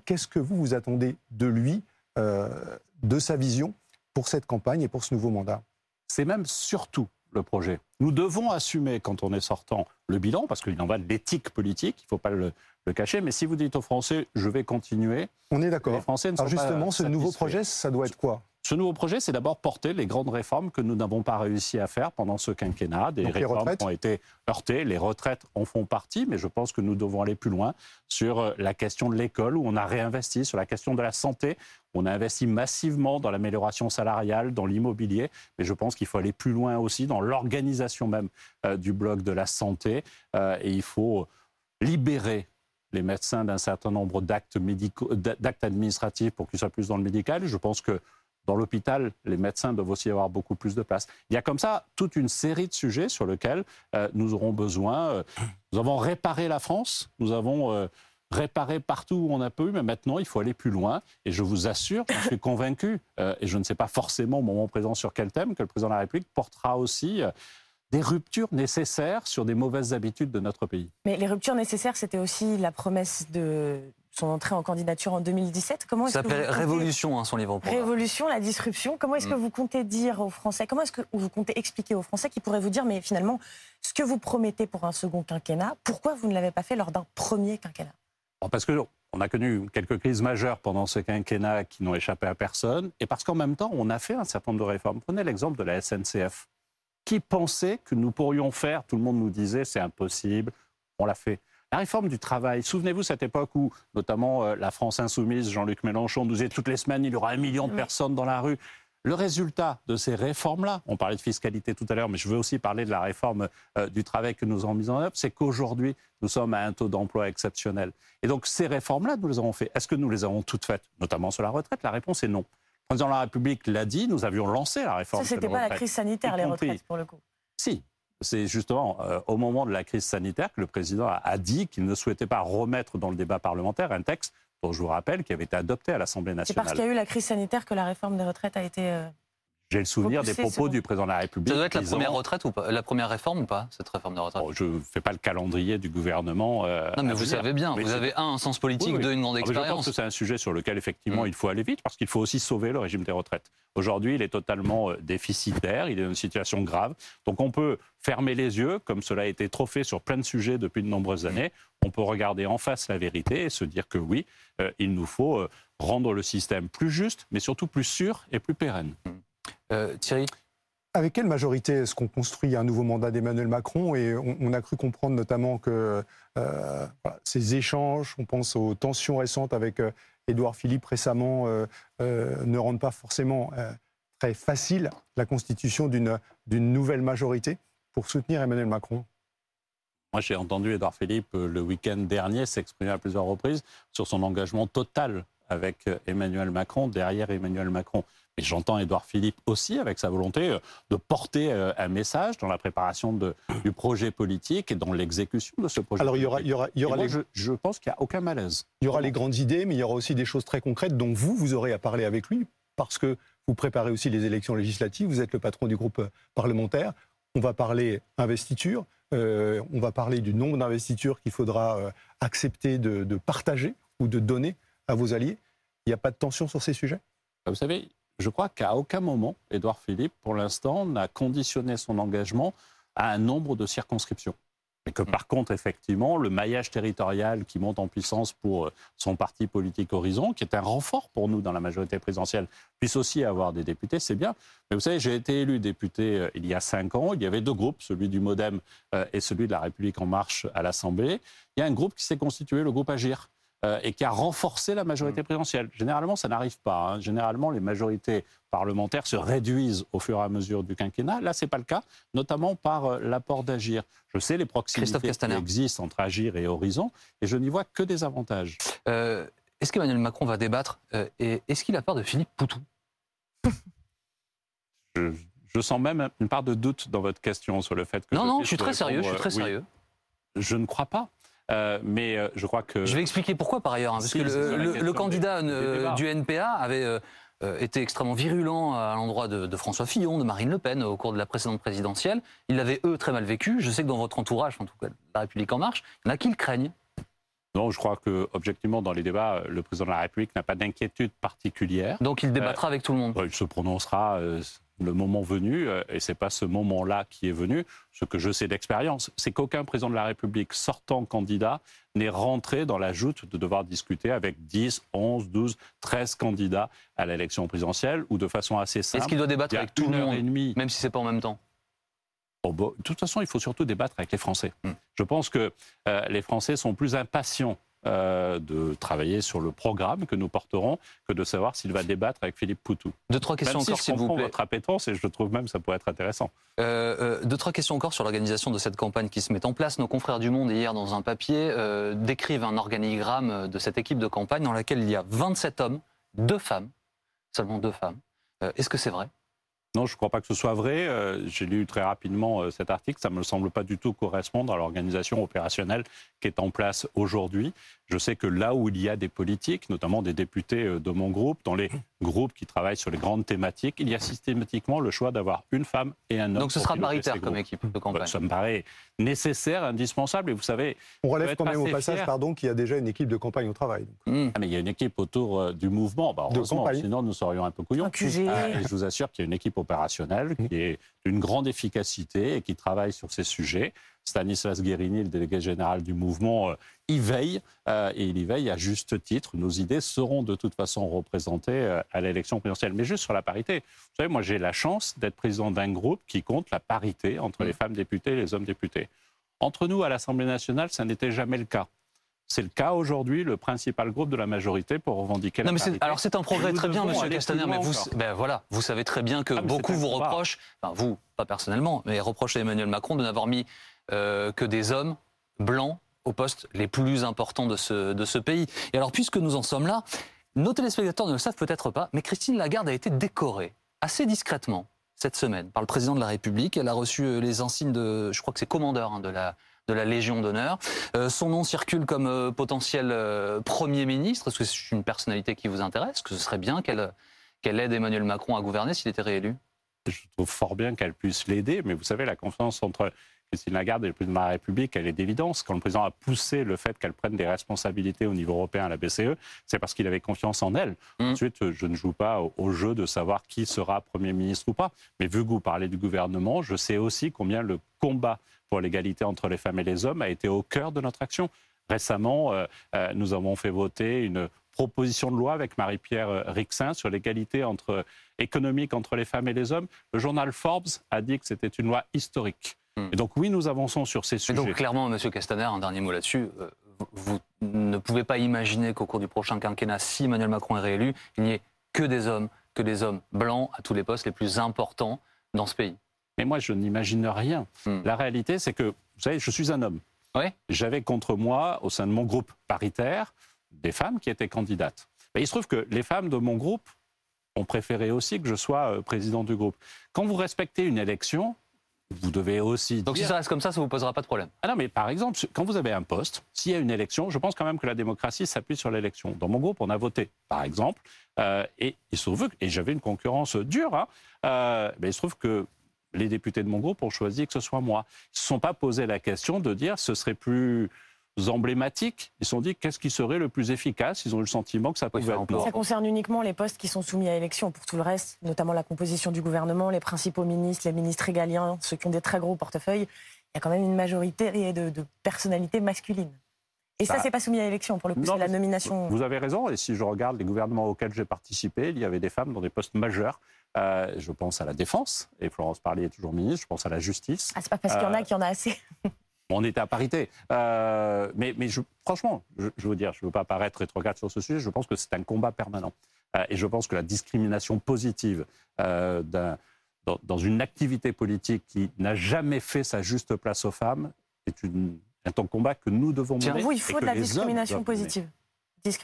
S4: Qu'est-ce que vous vous attendez de lui, de sa vision pour cette campagne et pour ce nouveau mandat?
S2: C'est même surtout le projet. Nous devons assumer, quand on est sortant, le bilan, parce qu'il en va de l'éthique politique, il ne faut pas le, cacher. Mais si vous dites aux Français, je vais continuer,
S4: on est d'accord.
S2: Les Français ne sont
S4: Alors justement, ce nouveau projet, ça doit être quoi?
S2: Ce nouveau projet, c'est d'abord porter les grandes réformes que nous n'avons pas réussi à faire pendant ce quinquennat. Des réformes qui ont été heurtées. Les retraites en font partie, mais je pense que nous devons aller plus loin sur euh, la question de l'école, où on a réinvesti, sur la question de la santé. On a investi massivement dans l'amélioration salariale, dans l'immobilier, mais je pense qu'il faut aller plus loin aussi dans l'organisation même euh, du bloc de la santé. Euh, et il faut libérer les médecins d'un certain nombre d'actes administratifs pour qu'ils soient plus dans le médical. Je pense que dans l'hôpital, les médecins doivent aussi avoir beaucoup plus de place. Il y a comme ça toute une série de sujets sur lesquels euh, nous aurons besoin. Euh, nous avons réparé la France, nous avons euh, réparé partout où on a pu, mais maintenant il faut aller plus loin. Et je vous assure, je suis convaincu, et je ne sais pas forcément au moment présent sur quel thème, que le président de la République portera aussi des ruptures nécessaires sur des mauvaises habitudes de notre pays.
S3: Mais les ruptures nécessaires, c'était aussi la promesse de son entrée en candidature en 2017.
S1: Comment Ça s'appelle Révolution, hein, son livre.
S3: Révolution, la disruption. Comment est-ce que mm. vous comptez dire aux Français, comment est-ce que vous comptez expliquer aux Français qui pourraient vous dire, mais finalement, ce que vous promettez pour un second quinquennat, pourquoi vous ne l'avez pas fait lors d'un premier quinquennat?
S2: Parce que on a connu quelques crises majeures pendant ce quinquennat qui n'ont échappé à personne, et parce qu'en même temps, on a fait un certain nombre de réformes. Prenez l'exemple de la SNCF. Qui pensait que nous pourrions faire Tout le monde nous disait c'est impossible. On l'a fait. La réforme du travail, souvenez-vous cette époque où, notamment euh, la France insoumise, Jean-Luc Mélenchon, nous disait toutes les semaines, il y aura un million de personnes dans la rue. Le résultat de ces réformes-là, on parlait de fiscalité tout à l'heure, mais je veux aussi parler de la réforme euh, du travail que nous avons mise en œuvre, c'est qu'aujourd'hui, nous sommes à un taux d'emploi exceptionnel. Et donc, ces réformes-là, nous les avons faites. Est-ce que nous les avons toutes faites, notamment sur la retraite? La réponse est non. Le président de la République l'a dit, nous avions lancé la réforme.
S3: Ça, c'était pas la crise sanitaire, les retraites, pour le coup.
S2: Si, c'est justement euh, au moment de la crise sanitaire que le président a, dit qu'il ne souhaitait pas remettre dans le débat parlementaire un texte dont je vous rappelle qui avait été adopté à l'Assemblée nationale.
S3: C'est parce qu'il y a eu la crise sanitaire que la réforme des retraites a été euh,
S2: j'ai le souvenir des propos du président de la République.
S1: Ça doit être la première retraite ou pas La première réforme ou pas, cette réforme de retraite
S2: Je ne fais pas le calendrier du gouvernement.
S1: Euh, non, mais vous savez bien, vous avez un, un sens politique, deux, une grande expérience.
S2: Je pense que c'est un sujet sur lequel, effectivement, mm. il faut aller vite parce qu'il faut aussi sauver le régime des retraites. Aujourd'hui, il est totalement euh, déficitaire, il est dans une situation grave. Donc on peut fermer les yeux, comme cela a été trop fait sur plein de sujets depuis de nombreuses années. On peut regarder en face la vérité et se dire que oui, euh, il nous faut rendre le système plus juste, mais surtout plus sûr et plus pérenne.
S1: Thierry
S4: avec quelle majorité est-ce qu'on construit un nouveau mandat d'Emmanuel Macron Et on, a cru comprendre notamment que euh, ces échanges, on pense aux tensions récentes avec euh, Édouard Philippe récemment, euh, ne rendent pas forcément très facile la constitution d'une nouvelle majorité pour soutenir Emmanuel Macron.
S2: Moi, j'ai entendu Édouard Philippe le week-end dernier s'exprimer à plusieurs reprises sur son engagement total avec Emmanuel Macron, derrière Emmanuel Macron. Et j'entends Édouard Philippe aussi avec sa volonté euh, de porter euh, un message dans la préparation de, du projet politique et dans l'exécution de ce projet.
S4: Alors il y aura, il y aura, il y aura
S2: je, je, pense qu'il n'y a aucun malaise.
S4: Il y aura les grandes idées, mais il y aura aussi des choses très concrètes dont vous, vous aurez à parler avec lui, parce que vous préparez aussi les élections législatives, vous êtes le patron du groupe euh, parlementaire. On va parler investiture, on va parler du nombre d'investitures qu'il faudra accepter de, de partager ou de donner à vos alliés. Il n'y a pas de tension sur ces sujets?
S2: Vous savez, je crois qu'à aucun moment, Édouard Philippe, pour l'instant, n'a conditionné son engagement à un nombre de circonscriptions. Mais que par contre, effectivement, le maillage territorial qui monte en puissance pour euh, son parti politique Horizon, qui est un renfort pour nous dans la majorité présidentielle, puisse aussi avoir des députés, c'est bien. Mais vous savez, j'ai été élu député euh, il y a cinq ans. Il y avait deux groupes, celui du Modem euh, et celui de la République en marche à l'Assemblée. Il y a un groupe qui s'est constitué, le groupe Agir, euh, et qui a renforcé la majorité mm. présidentielle. Généralement, ça n'arrive pas. Hein. Généralement, les majorités parlementaires se réduisent au fur et à mesure du quinquennat. Là, ce n'est pas le cas, notamment par euh, l'apport d'Agir. Je sais les proximités qui existent entre Agir et Horizon, et je n'y vois que des avantages.
S1: Euh, est-ce qu'Emmanuel Macron va débattre et est-ce qu'il a peur de Philippe Poutou? <laughs>
S2: Je, sens même une part de doute dans votre question sur le fait que...
S1: Non, non, je suis très sérieux, je suis très sérieux.
S2: Je ne crois pas. Euh, mais euh, je crois que.
S1: Je vais expliquer pourquoi par ailleurs, hein, parce que le, candidat du NPA avait euh, été extrêmement virulents à l'endroit de, de François Fillon, de Marine Le Pen au cours de la précédente présidentielle. Ils l'avaient, eux, très mal vécu. Je sais que dans votre entourage, en tout cas, La République En Marche, il y en a qui le craignent.
S2: Non, je crois que objectivement dans les débats, le président de la République n'a pas d'inquiétude particulière.
S1: Donc il débattra avec tout le monde.
S2: Il se prononcera euh, le moment venu, euh, et c'est pas ce moment-là qui est venu. Ce que je sais d'expérience, c'est qu'aucun président de la République sortant candidat n'est rentré dans la joute de devoir discuter avec 10, 11, 12, 13 candidats à l'élection présidentielle, ou de façon assez simple.
S1: Est-ce qu'il doit débattre avec tout le monde,
S2: et demie.
S1: même si c'est pas en même temps?
S2: Oh, bah, de toute façon, il faut surtout débattre avec les Français.
S1: Hmm.
S2: Je pense que euh, les Français sont plus impatients euh, de travailler sur le programme que nous porterons que de savoir s'il va débattre avec Philippe Poutou.
S1: Deux, trois questions
S2: Même si
S1: encore, s'il vous plaît.
S2: votre appétence et je trouve même que ça pourrait être intéressant.
S1: Euh, euh, deux, trois questions encore sur l'organisation de cette campagne qui se met en place. Nos confrères du Monde, hier, dans un papier, euh, décrivent un organigramme de cette équipe de campagne dans laquelle il y a 27 hommes, deux femmes, seulement deux femmes. Est-ce que c'est vrai?
S2: Non, je ne crois pas que ce soit vrai. Euh, J'ai lu très rapidement euh, cet article. Ça ne me semble pas du tout correspondre à l'organisation opérationnelle qui est en place aujourd'hui. Je sais que là où il y a des politiques, notamment des députés euh, de mon groupe, dans les groupes qui travaillent sur les grandes thématiques, il y a systématiquement le choix d'avoir une femme et un homme.
S1: Donc ce sera paritaire comme équipe de campagne.
S2: Ça me paraît nécessaire, indispensable. Et vous savez,
S4: On relève quand même au passage,
S2: fier.
S4: pardon, qu'il y a déjà une équipe de campagne au travail.
S1: Hmm.
S2: ah, mais il y a une équipe autour euh, du mouvement. Bah,
S4: De
S2: heureusement,
S4: campagne.
S2: sinon nous serions un peu couillons.
S3: Un QG.
S2: Ah, et je vous assure qu'il y a une équipe opérationnelle qui est d'une grande efficacité et qui travaille sur ces sujets. Stanislas Guérini, le délégué général du mouvement, euh, y veille euh, et il y veille à juste titre. Nos idées seront de toute façon représentées euh, à l'élection présidentielle. Mais juste sur la parité, vous savez, moi j'ai la chance d'être président d'un groupe qui compte la parité entre les femmes députées et les hommes députés. Entre nous, à l'Assemblée nationale, ça n'était jamais le cas. C'est le cas aujourd'hui, le principal groupe de la majorité pour revendiquer
S1: Non,
S2: la
S1: mais c'est-
S2: parité.
S1: alors c'est un progrès très bien, Monsieur Castaner, mais vous, ben voilà, vous savez très bien que
S2: Ah,
S1: beaucoup vous reprochent, enfin vous, pas personnellement, mais reprochent à Emmanuel Macron de n'avoir mis euh, que des hommes blancs aux postes les plus importants de ce, de ce pays. Et alors, puisque nous en sommes là, nos téléspectateurs ne le savent peut-être pas, mais Christine Lagarde a été décorée assez discrètement cette semaine par le président de la République. Elle a reçu euh, les insignes de, je crois que c'est commandeur hein, de la de la Légion d'honneur. Euh, son nom circule comme euh, potentiel euh, Premier ministre. Est-ce que c'est une personnalité qui vous intéresse? Que ce serait bien qu'elle qu'elle aide Emmanuel Macron à gouverner s'il était réélu?
S2: Je trouve fort bien qu'elle puisse l'aider, mais vous savez, la confiance entre Christine Lagarde et le président de la République, elle est d'évidence. Quand le président a poussé le fait qu'elle prenne des responsabilités au niveau européen à la BCE, c'est parce qu'il avait confiance en elle.
S1: Mm.
S2: Ensuite, je ne joue pas au, au jeu de savoir qui sera Premier ministre ou pas. Mais vu que vous parlez du gouvernement, je sais aussi combien le combat pour l'égalité entre les femmes et les hommes a été au cœur de notre action. Récemment, euh, euh, nous avons fait voter une proposition de loi avec Marie-Pierre euh, Rixin sur l'égalité entre, économique entre les femmes et les hommes. Le journal Forbes a dit que c'était une loi historique.
S1: Hmm.
S2: Et donc oui, nous avançons sur ces
S1: Et
S2: sujets.
S1: donc clairement, Monsieur Castaner, un dernier mot là-dessus. euh, vous, ne pouvez pas imaginer qu'au cours du prochain quinquennat, si Emmanuel Macron est réélu, il n'y ait que des hommes, que des hommes blancs à tous les postes les plus importants dans ce pays.
S2: Mais moi, je n'imagine rien.
S1: Hmm.
S2: La réalité, c'est que, vous savez, je suis un homme.
S1: Ouais.
S2: J'avais contre moi, au sein de mon groupe paritaire, des femmes qui étaient candidates. Mais il se trouve que les femmes de mon groupe ont préféré aussi que je sois euh, président du groupe. Quand vous respectez une élection, vous devez aussi
S1: Donc si ça reste comme ça, ça vous posera pas de problème.
S2: Ah non, mais par exemple, quand vous avez un poste, s'il y a une élection, je pense quand même que la démocratie s'appuie sur l'élection. Dans mon groupe, on a voté, par exemple, euh, et il se trouve, que- et j'avais une concurrence dure, hein, euh, mais il se trouve que les députés de mon groupe ont choisi que ce soit moi. Ils ne se sont pas posé la question de dire ce serait plus emblématique. Ils se sont dit qu'est-ce qui serait le plus efficace? Ils ont eu le sentiment que ça
S1: Oui,
S2: pouvait
S1: un
S2: être.
S3: Ça concerne uniquement les postes qui sont soumis à élection. Pour tout le reste, notamment la composition du gouvernement, les principaux ministres, les ministres régaliens, ceux qui ont des très gros portefeuilles, il y a quand même une majorité de, de personnalités masculines. Et ça,
S2: Bah,
S3: c'est pas soumis à élection. Pour le coup,
S2: Non,
S3: c'est la nomination.
S2: Vous avez raison, et si je regarde les gouvernements auxquels j'ai participé, il y avait des femmes dans des postes majeurs. Euh, je pense à la défense, et Florence Parly est toujours ministre, je pense à la justice.
S3: Ah, c'est pas parce qu'il y en a
S2: Euh,
S3: qu'il y en a assez. <laughs>
S2: On était à parité. Euh, mais mais je, franchement, je, je veux dire, je ne veux pas paraître rétrograde sur ce sujet, je pense que c'est un combat permanent. Euh, et je pense que la discrimination positive euh, dans, dans une activité politique qui n'a jamais fait sa juste place aux femmes est, une, un combat que nous devons mener.
S3: Vous, il faut de la discrimination positive.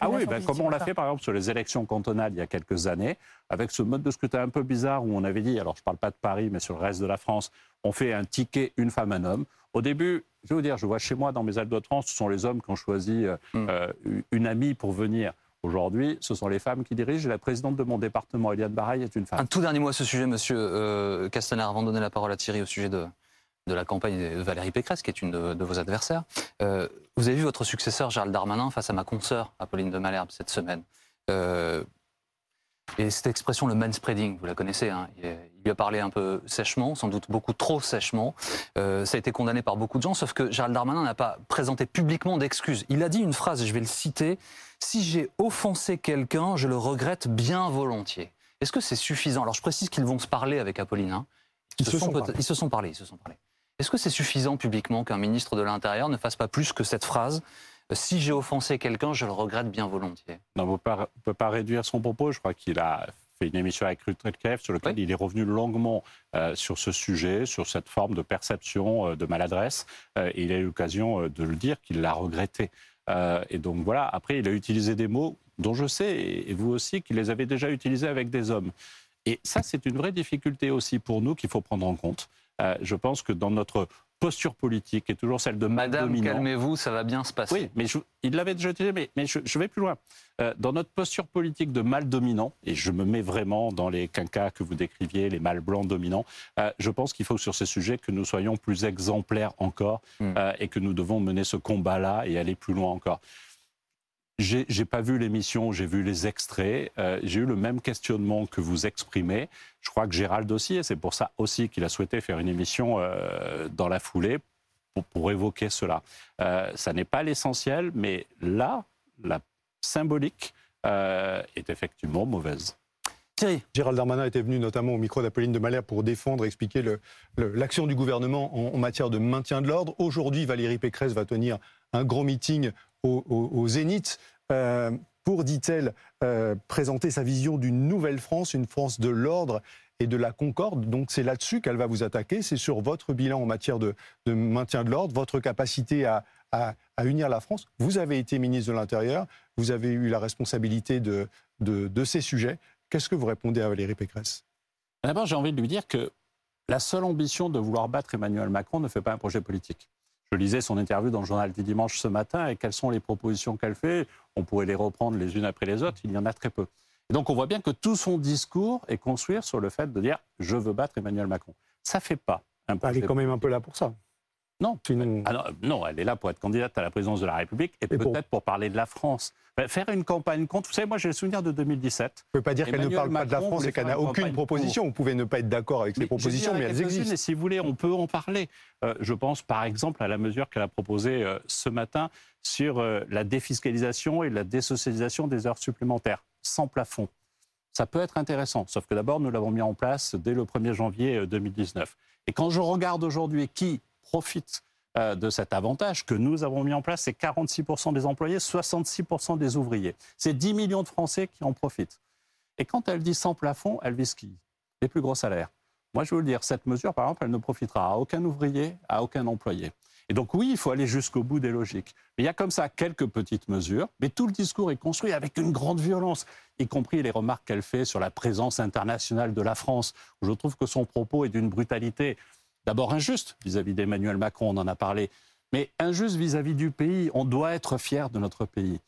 S2: Ah oui, ben, comme on l'a fait par exemple sur les élections cantonales il y a quelques années, avec ce mode de scrutin un peu bizarre où on avait dit, alors je ne parle pas de Paris, mais sur le reste de la France, on fait un ticket une femme, un homme. Au début, je vais vous dire, je vois chez moi dans mes Alpes de ce sont les hommes qui ont choisi euh,
S1: Mm.
S2: euh, une amie pour venir. Aujourd'hui, ce sont les femmes qui dirigent. La présidente de mon département, Eliane Baraille, est une femme.
S1: Un tout dernier mot à ce sujet, monsieur euh, Castaner, avant de donner la parole à Thierry au sujet de, de la campagne de Valérie Pécresse, qui est une de, de vos adversaires. Euh, vous avez vu votre successeur, Gérald Darmanin, face à ma consoeur, Apolline de Malherbe, cette semaine. Euh, et cette expression, le manspreading, vous la connaissez, hein, il, il lui a parlé un peu sèchement, sans doute beaucoup trop sèchement. Euh, ça a été condamné par beaucoup de gens, sauf que Gérald Darmanin n'a pas présenté publiquement d'excuses. Il a dit une phrase, je vais le citer, Si j'ai offensé quelqu'un, je le regrette bien volontiers. Est-ce que c'est suffisant? Alors je précise qu'ils vont se parler avec Apolline. hein.
S4: Ils se sont
S1: ils se sont parlé. Ils se sont parlé. Est-ce que c'est suffisant publiquement qu'un ministre de l'Intérieur ne fasse pas plus que cette phrase Si j'ai offensé quelqu'un, je le regrette bien volontiers
S2: Non, on ne peut pas réduire son propos. Je crois qu'il a fait une émission avec Ruth Redkeff sur laquelle
S1: Oui.
S2: il est revenu longuement euh, sur ce sujet, sur cette forme de perception euh, de maladresse. Euh, et il a eu l'occasion de le dire qu'il l'a regretté. Et donc voilà, après, il a utilisé des mots dont je sais, et vous aussi, qu'il les avez déjà utilisés avec des hommes. Et ça, c'est une vraie difficulté aussi pour nous qu'il faut prendre en compte. Je pense que dans notre posture politique, est toujours celle de
S1: Madame, calmez-vous, ça va bien se passer.
S2: oui, mais je- il l'avait déjà utilisé, mais, mais je, je vais plus loin. Euh, dans notre posture politique de mal dominant, et je me mets vraiment dans les quinquas que vous décriviez, les mâles blancs dominants, euh, je pense qu'il faut sur ces sujets que nous soyons plus exemplaires encore
S1: Mm.
S2: euh, et que nous devons mener ce combat-là et aller plus loin encore. J'ai pas vu l'émission, j'ai vu les extraits. euh, j'ai eu le même questionnement que vous exprimez. Je crois que Gérald aussi, et c'est pour ça aussi qu'il a souhaité faire une émission euh, dans la foulée pour, évoquer cela. Euh, ça n'est pas l'essentiel, mais là, la symbolique euh, est effectivement mauvaise.
S4: Gérald Darmanin était venu notamment au micro d'Apolline de Malherbe pour défendre, expliquer l'action du gouvernement en, en matière de maintien de l'ordre. Aujourd'hui, Valérie Pécresse va tenir un grand meeting au, Zénith euh, pour, dit-elle, euh, présenter sa vision d'une nouvelle France, une France de l'ordre et de la concorde. Donc c'est là-dessus qu'elle va vous attaquer, c'est sur votre bilan en matière de, maintien de l'ordre, votre capacité à, unir la France. Vous avez été ministre de l'Intérieur, vous avez eu la responsabilité de- de ces sujets. Qu'est-ce que vous répondez à Valérie Pécresse?
S2: D'abord, j'ai envie de lui dire que la seule ambition de vouloir battre Emmanuel Macron ne fait pas un projet politique. Je lisais son interview dans le journal du dimanche ce matin et quelles sont les propositions qu'elle fait? On pourrait les reprendre les unes après les autres, il y en a très peu. Et donc on voit bien que tout son discours est construit sur le fait de dire je veux battre Emmanuel Macron. Ça fait pas un
S4: Elle est quand même un peu là pour ça.
S2: Non. Ah non, non, elle est là pour être candidate à la présidence de la République et,
S4: Et pour-
S2: peut-être pour parler de la France. Ben, Faire une campagne contre. Vous savez, moi j'ai le souvenir de 2017.
S4: Vous ne pouvez pas dire qu'elle ne parle pas de la France et qu'elle n'a
S2: une
S4: aucune proposition. Vous pouvez ne pas être d'accord avec
S2: Mais
S4: propositions, mais elles existent.
S2: Et si vous voulez, on peut en parler. Euh, je pense par exemple à la mesure qu'elle a proposée euh, ce matin sur euh, la défiscalisation et la désocialisation des heures supplémentaires, sans plafond. Ça peut être intéressant, sauf que d'abord, nous l'avons mis en place dès le 1er janvier euh, 2019. Et quand je regarde aujourd'hui qui profite euh, de cet avantage que nous avons mis en place, c'est 46% des employés, 66% des ouvriers. C'est 10 millions de Français qui en profitent. Et quand elle dit sans plafond, elle vise qui? Les plus gros salaires. Moi, je veux le dire, cette mesure, par exemple, elle ne profitera à aucun ouvrier, à aucun employé. Et donc, oui, il faut aller jusqu'au bout des logiques. Mais il y a comme ça quelques petites mesures, mais tout le discours est construit avec une grande violence, y compris les remarques qu'elle fait sur la présence internationale de la France, je trouve que son propos est d'une brutalité d'abord injuste vis-à-vis d'Emmanuel Macron, on en a parlé, mais injuste vis-à-vis du pays. On doit être fier de notre pays.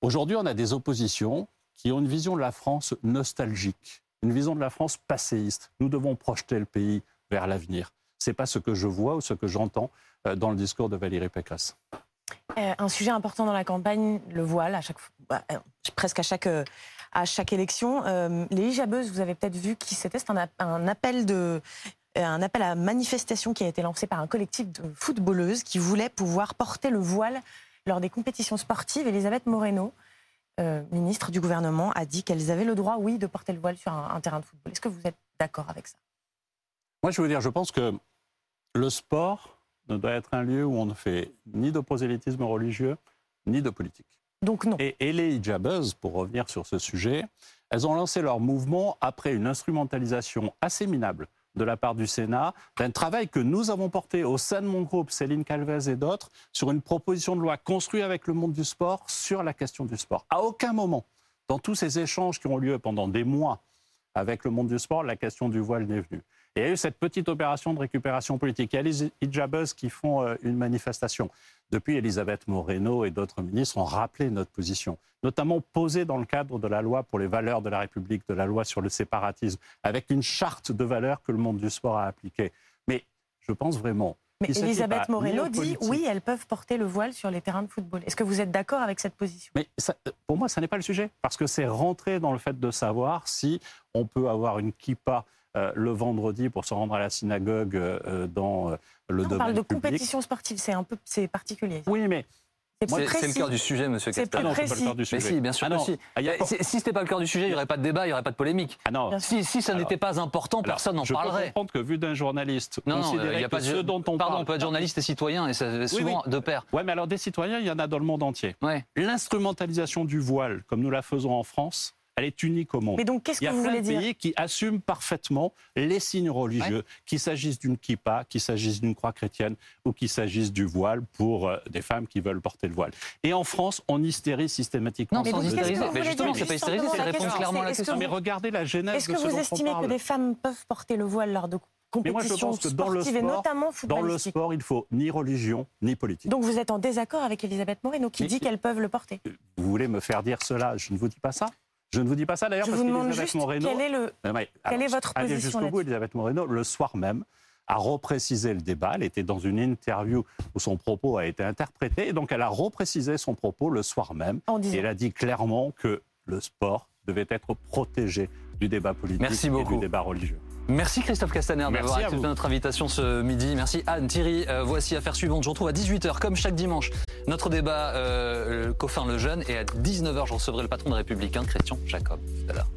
S2: Aujourd'hui, on a des oppositions qui ont une vision de la France nostalgique, une vision de la France passéiste. Nous devons projeter le pays vers l'avenir. C'est pas ce que je vois ou ce que j'entends euh, dans le discours de Valérie Pécresse.
S3: Euh, un sujet important dans la campagne, le voile, à chaque, bah, euh, presque à chaque, à chaque élection. Les hijabeuses, vous avez peut-être vu qui c'était. C'est un, app- un appel de, un appel à manifestation qui a été lancé par un collectif de footballeuses qui voulaient pouvoir porter le voile lors des compétitions sportives. Elisabeth Moreno, euh, ministre du gouvernement, a dit qu'elles avaient le droit, oui, de porter le voile sur un, un terrain de football. Est-ce que vous êtes d'accord avec ça?
S2: Moi, je veux dire, je pense que le sport ne doit être un lieu où on ne fait ni de prosélytisme religieux, ni de politique.
S3: Donc non.
S2: Et, et les hijabeuses, pour revenir sur ce sujet, elles ont lancé leur mouvement après une instrumentalisation assez minable de la part du Sénat d'un travail que nous avons porté au sein de mon groupe, Céline Calvez et d'autres, sur une proposition de loi construite avec le monde du sport sur la question du sport. À aucun moment, dans tous ces échanges qui ont lieu pendant des mois avec le monde du sport, la question du voile n'est venue. Il y a eu cette petite opération de récupération politique. Il y a les hijabeuses qui font euh, une manifestation. Depuis, Elisabeth Moreno et d'autres ministres ont rappelé notre position, notamment posée dans le cadre de la loi pour les valeurs de la République, de la loi sur le séparatisme, avec une charte de valeurs que le monde du sport a appliquée. Mais je pense vraiment
S3: mais Elisabeth Moreno dit oui, elles peuvent porter le voile sur les terrains de football. Est-ce que vous êtes d'accord avec cette position?
S2: Mais ça- pour moi, ça n'est pas le sujet, parce que c'est rentrer dans le fait de savoir si on peut avoir une kippa euh, le vendredi pour se rendre à la synagogue euh, dans euh, le
S3: On
S2: domaine
S3: parle de
S2: public.
S3: compétition sportive, c'est un peu c'est particulier.
S2: Oui, mais
S3: C'est
S1: le cœur du sujet, monsieur
S3: C'est
S1: Castaner.
S2: ah non, c'est pas le cœur du
S1: Mais
S2: sujet.
S1: si, bien sûr
S2: Ah non.
S1: si.
S2: Ah, y a-
S1: Si, si c'était pas le cœur du sujet, il n'y aurait pas de débat, il n'y aurait pas de polémique.
S2: Ah non.
S1: Si, si ça n'était pas important,
S2: Alors,
S1: personne n'en
S2: je peux
S1: parlerait.
S2: comprendre que vu d'un journaliste,
S1: Non, non, n'y a pas de
S2: ce dont on
S1: Pardon,
S2: parle.
S1: on peut être journaliste et citoyen, et ça va souvent de pair.
S2: Ouais, mais alors des citoyens, il y en a dans le monde entier.
S1: Ouais.
S2: L'instrumentalisation du voile, comme nous la faisons en France, elle est unique au monde.
S3: Mais donc, qu'est-ce
S2: Il y
S3: que
S2: a
S3: vous
S2: plein
S3: voulez
S2: de
S3: dire
S2: pays qui assument parfaitement les signes religieux, qu'il s'agisse d'une kippa, qu'il s'agisse d'une croix chrétienne ou qu'il s'agisse du voile pour euh, des femmes qui veulent porter le voile. Et en France, on hystérise systématiquement.
S1: Non,
S3: Mais
S1: sans
S3: donc, qu'est-ce que
S1: hystériser.
S3: vous
S1: Mais
S3: voulez
S1: justement,
S3: dire
S1: c'est pas hystériser, c'est répondre
S3: question,
S1: clairement à la
S3: est-ce que
S1: question.
S2: Non, mais regardez la genèse
S3: Est-ce
S2: de
S3: que
S2: ce
S3: vous
S2: dont
S3: estimez que des femmes peuvent porter le voile lors de
S2: Mais moi, je
S3: compétitions
S2: pense que dans le
S3: sportives et
S2: sport,
S3: notamment
S2: Dans le
S3: footballistiques
S2: sport, il faut ni religion ni politique.
S3: Donc vous êtes en désaccord avec Elisabeth Moreno qui
S2: Mais-
S3: dit qu'elles peuvent le porter.
S2: Vous voulez me faire dire cela? Je ne vous dis pas ça. Je ne vous dis pas ça d'ailleurs
S3: Je
S2: parce
S3: vous demande
S2: qu'Elisabeth Moreno.
S3: quel est le...
S2: Mais,
S3: Quelle est votre
S2: allez
S3: position
S2: jusqu'au bout, Elisabeth Moreno, le soir même, a reprécisé le débat. Elle était dans une interview où son propos a été interprété. Et donc, elle a reprécisé son propos le soir même.
S3: En
S2: Et elle a dit clairement que le sport devait être protégé du débat politique
S1: Merci
S2: et du débat religieux.
S1: Merci Christophe Castaner d'avoir accepté notre invitation ce midi. Merci Anne, Thierry. Euh, voici Affaire suivante. Je retrouve à 18h, comme chaque dimanche, notre débat euh, le Coffin le Jeune. Et à 19h, je recevrai le patron de Républicain, hein, Christian Jacob. Tout à l'heure.